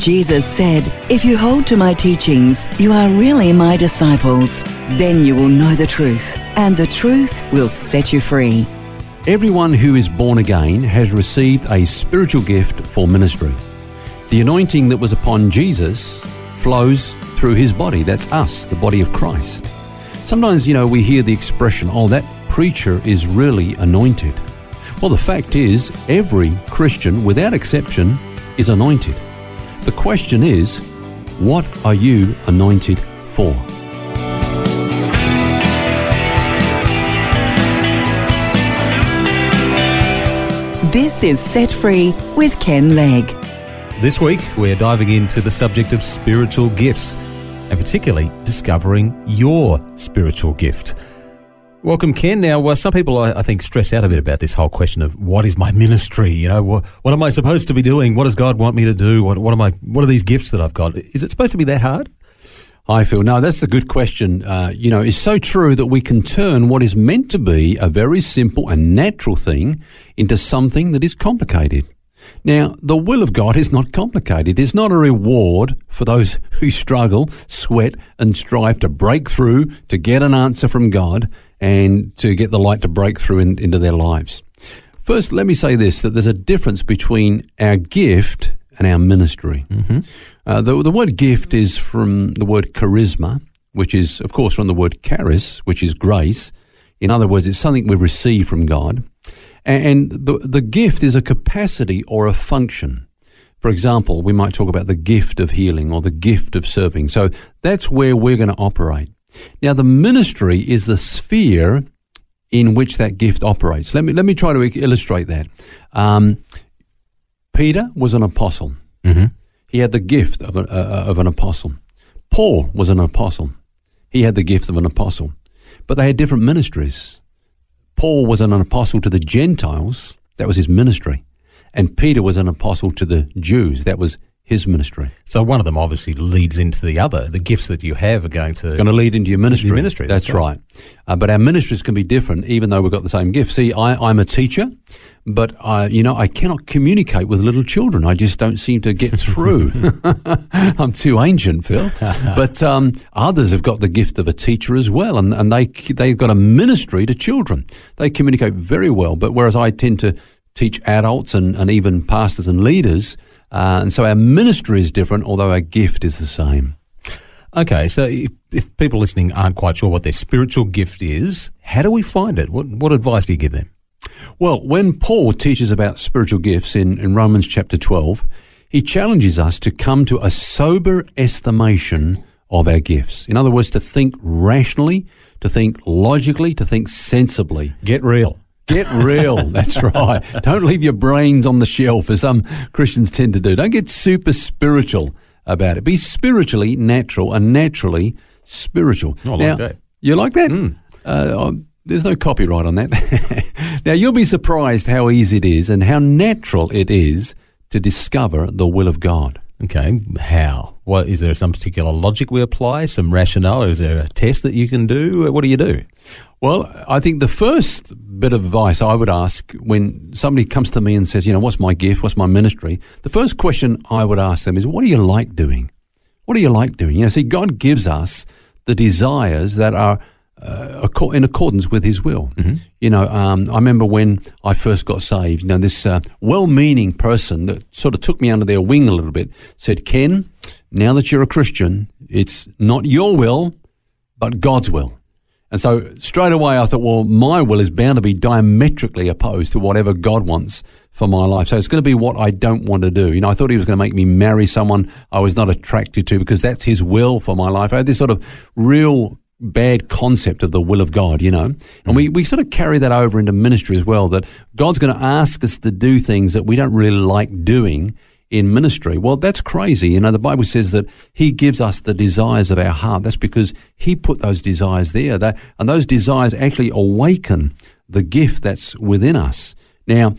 Jesus said, If you hold to my teachings, you are really my disciples. Then you will know the truth, and the truth will set you free. Everyone who is born again has received a spiritual gift for ministry. The anointing that was upon Jesus flows through his body. That's us, the body of Christ. Sometimes, you know, we hear the expression, oh, that preacher is really anointed. Well, the fact is, every Christian, without exception, is anointed. The question is, what are you anointed for? This is Set Free with Ken Legg. This week, we're diving into the subject of spiritual gifts, and particularly discovering your spiritual gift. Welcome, Ken. Now, uh, some people, I, I, think, stress out a bit about this whole question of what is my ministry? You know, what, what am I supposed to be doing? What does God want me to do? What, what am I? What are these gifts that I've got? Is it supposed to be that hard? I feel No, that's a good question. Uh, you know, it's so true that we can turn what is meant to be a very simple and natural thing into something that is complicated. Now, the will of God is not complicated. It's not a reward for those who struggle, sweat, and strive to break through to get an answer from God and to get the light to break through in, into their lives. First, let me say this that there's a difference between our gift and our ministry. Mm-hmm. Uh, the, the word gift is from the word charisma, which is, of course, from the word charis, which is grace. In other words, it's something we receive from God. And the, the gift is a capacity or a function. For example, we might talk about the gift of healing or the gift of serving. So that's where we're going to operate. Now, the ministry is the sphere in which that gift operates. Let me let me try to illustrate that. Um, Peter was an apostle. Mm-hmm. He had the gift of, a, uh, of an apostle. Paul was an apostle. He had the gift of an apostle. But they had different ministries. Paul was an apostle to the Gentiles. That was his ministry. And Peter was an apostle to the Jews. That was his ministry. So one of them obviously leads into the other. The gifts that you have are going to going to lead into your ministry. Your ministry. That's, that's right. right. Uh, but our ministries can be different, even though we've got the same gift. See, I, am a teacher, but I, you know, I cannot communicate with little children. I just don't seem to get through. I'm too ancient, Phil. but um, others have got the gift of a teacher as well, and, and they they've got a ministry to children. They communicate very well. But whereas I tend to teach adults and, and even pastors and leaders uh, and so our ministry is different, although our gift is the same. Okay, so if, if, people listening aren't quite sure what their spiritual gift is, how do we find it? What, what advice do you give them? Well, when Paul teaches about spiritual gifts in, in Romans chapter 12, he challenges us to come to a sober estimation of our gifts. In other words, to think rationally, to think logically, to think sensibly. Get real. Get real. That's right. Don't leave your brains on the shelf, as some Christians tend to do. Don't get super spiritual about it. Be spiritually natural and naturally spiritual. I like now, that. You like that? Mm. Uh, there's no copyright on that. now, you'll be surprised how easy it is and how natural it is to discover the will of God. Okay, how? What is there some particular logic we apply? Some rationale? Or is there a test that you can do? What do you do? Well, I think the first bit of advice I would ask when somebody comes to me and says, you know, what's my gift? What's my ministry? The first question I would ask them is, what do you like doing? What do you like doing? You know, see, God gives us the desires that are uh, in accordance with His will. Mm-hmm. You know, um, I remember when I first got saved, you know, this uh, well meaning person that sort of took me under their wing a little bit said, Ken, now that you're a Christian, it's not your will, but God's will. And so straight away I thought, well, my will is bound to be diametrically opposed to whatever God wants for my life. So it's going to be what I don't want to do. You know, I thought he was going to make me marry someone I was not attracted to because that's his will for my life. I had this sort of real bad concept of the will of God, you know. And we, we sort of carry that over into ministry as well, that God's going to ask us to do things that we don't really like doing in ministry. Well, that's crazy. You know, the Bible says that He gives us the desires of our heart. That's because He put those desires there. That, and those desires actually awaken the gift that's within us. Now,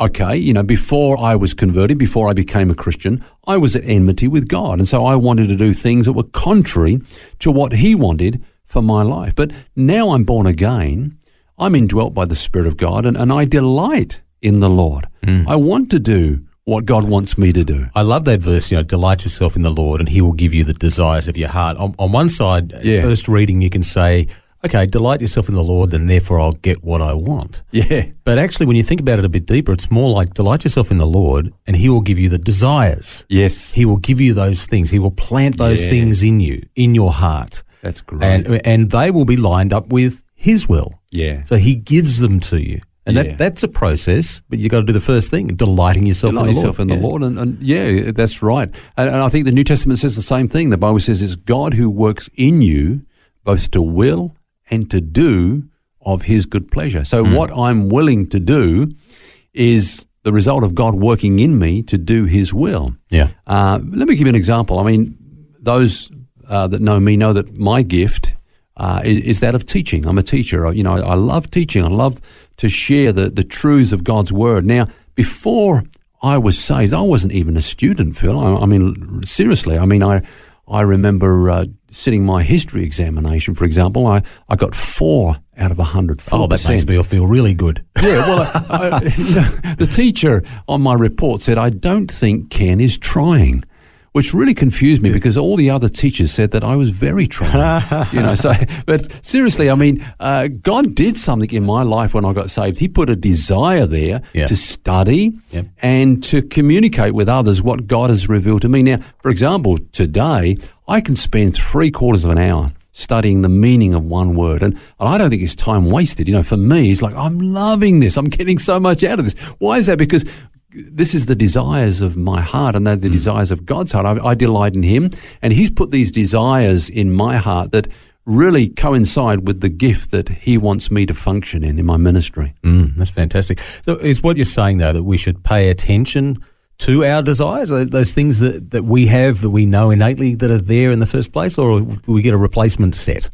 okay, you know, before I was converted, before I became a Christian, I was at enmity with God. And so I wanted to do things that were contrary to what He wanted for my life. But now I'm born again. I'm indwelt by the Spirit of God and, and I delight in the Lord. Mm. I want to do what God wants me to do. I love that verse, you know, delight yourself in the Lord and he will give you the desires of your heart. On, on one side, uh, Yeah. first reading, you can say, okay, delight yourself in the Lord, then therefore I'll get what I want. Yeah. But actually, when you think about it a bit deeper, it's more like delight yourself in the Lord and he will give you the desires. Yes. He will give you those things. He will plant those Yes. things in you, in your heart. That's great. And, and they will be lined up with his will. yeah. So he gives them to you. And Yeah. that, that's a process, but you've got to do the first thing, delighting yourself Delight in the yourself Lord. in the Yeah. Lord, and, and yeah, that's right. And, and I think the New Testament says the same thing. The Bible says it's God who works in you both to will and to do of His good pleasure. So Hmm. what I'm willing to do is the result of God working in me to do His will. Yeah. Uh, let me give you an example. I mean, those uh, that know me know that my gift uh, is, is that of teaching. I'm a teacher. I- You know, I, I love teaching. I love to share the, the truths of God's word. Now, before I was saved, I wasn't even a student, Phil. I, I mean, seriously. I mean, I I remember uh, sitting my history examination, for example. I, I got four out of a hundred. Oh, that makes me feel really good. Yeah, well, I, I, you know, the teacher on my report said, I don't think Ken is trying, which really confused me because all the other teachers said that I was very trying. you know, so, but seriously, I mean, uh, God did something in my life when I got saved. He put a desire there Yeah. to study and to communicate with others what God has revealed to me. Now, for example, today, I can spend three quarters of an hour studying the meaning of one word. And, and I don't think it's time wasted. You know, for me, it's like, I'm loving this. I'm getting so much out of this. Why is that? Because this is the desires of my heart and they're the desires of God's heart. I, I delight in Him. And He's put these desires in my heart that really coincide with the gift that He wants me to function in, in my ministry. Mm, that's fantastic. So, is what you're saying though that we should pay attention to our desires, those things that, that we have that we know innately that are there in the first place, or we get a replacement set?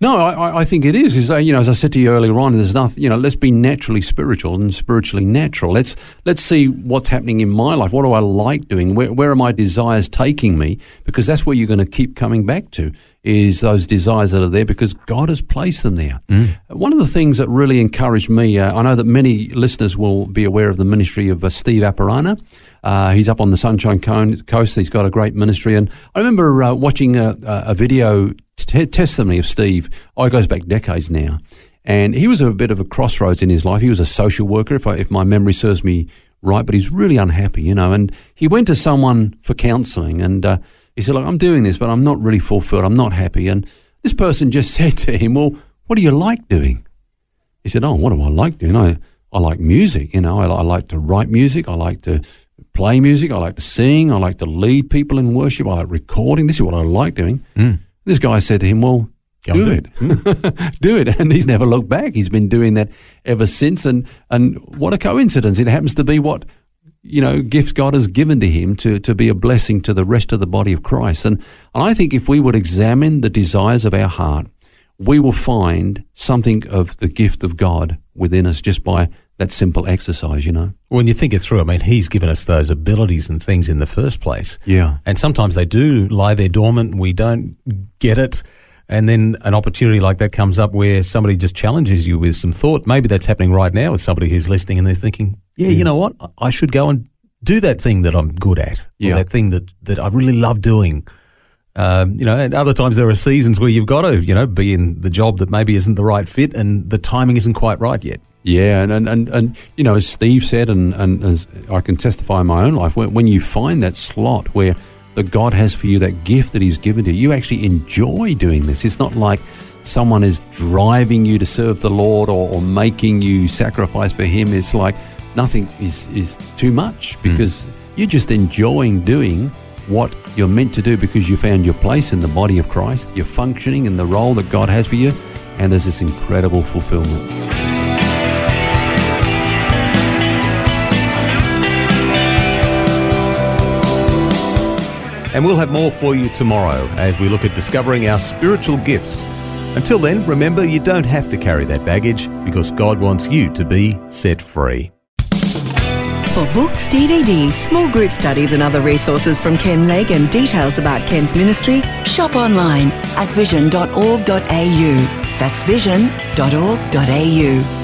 No, I, I- think it is. Is uh, you know, as I said to you earlier on, there's nothing. You know, let's be naturally spiritual and spiritually natural. Let's let's see what's happening in my life. What do I like doing? Where where are my desires taking me? Because that's where you're going to keep coming back to is those desires that are there because God has placed them there. One of the things that really encouraged me, uh, I know that many listeners will be aware of the ministry of uh, Steve Apirana. Uh, he's up on the Sunshine Coast. He's got a great ministry, and I remember uh, watching a a video testimony of Steve. Oh, it goes back decades now, and he was a bit of a crossroads in his life. He was a social worker, if I, if my memory serves me right, but he's really unhappy, you know. And he went to someone for counselling, and uh, he said, "Look, I'm doing this, but I'm not really fulfilled. I'm not happy." And this person just said to him, "Well, what do you like doing?" He said, "Oh, what do I like doing? I I like music. You know, I, I like to write music. I like to play music. I like to sing. I like to lead people in worship. I like recording. This is what I like doing." This guy said to him, "Well, Go do and it, do it," and he's never looked back. He's been doing that ever since. And and what a coincidence! It happens to be what you know gift God has given to him to to be a blessing to the rest of the body of Christ. And and I think if we would examine the desires of our heart, we will find something of the gift of God within us just by that simple exercise. You know. When you think it through, I mean, He's given us those abilities and things in the first place. Yeah. And sometimes they do lie there dormant and we don't get it. And then an opportunity like that comes up where somebody just challenges you with some thought. Maybe that's happening right now with somebody who's listening and they're thinking, yeah, you know what? I should go and do that thing that I'm good at. Yeah. that thing that, that I really love doing. Um, you know, and other times there are seasons where you've got to, you know, be in the job that maybe isn't the right fit and the timing isn't quite right yet. Yeah, and, and, and, and you know, as Steve said, and, and as I can testify in my own life, when, when you find that slot where that God has for you, that gift that He's given to you, you actually enjoy doing this. It's not like someone is driving you to serve the Lord or, or making you sacrifice for Him. It's like nothing is, is too much hmm. because you're just enjoying doing what you're meant to do because you found your place in the body of Christ. You're functioning in the role that God has for you, and there's this incredible fulfillment. And we'll have more for you tomorrow as we look at discovering our spiritual gifts. Until then, remember you don't have to carry that baggage because God wants you to be set free. For books, DVDs, small group studies, and other resources from Ken Legg and details about Ken's ministry, shop online at vision.org.au. That's vision.org.au.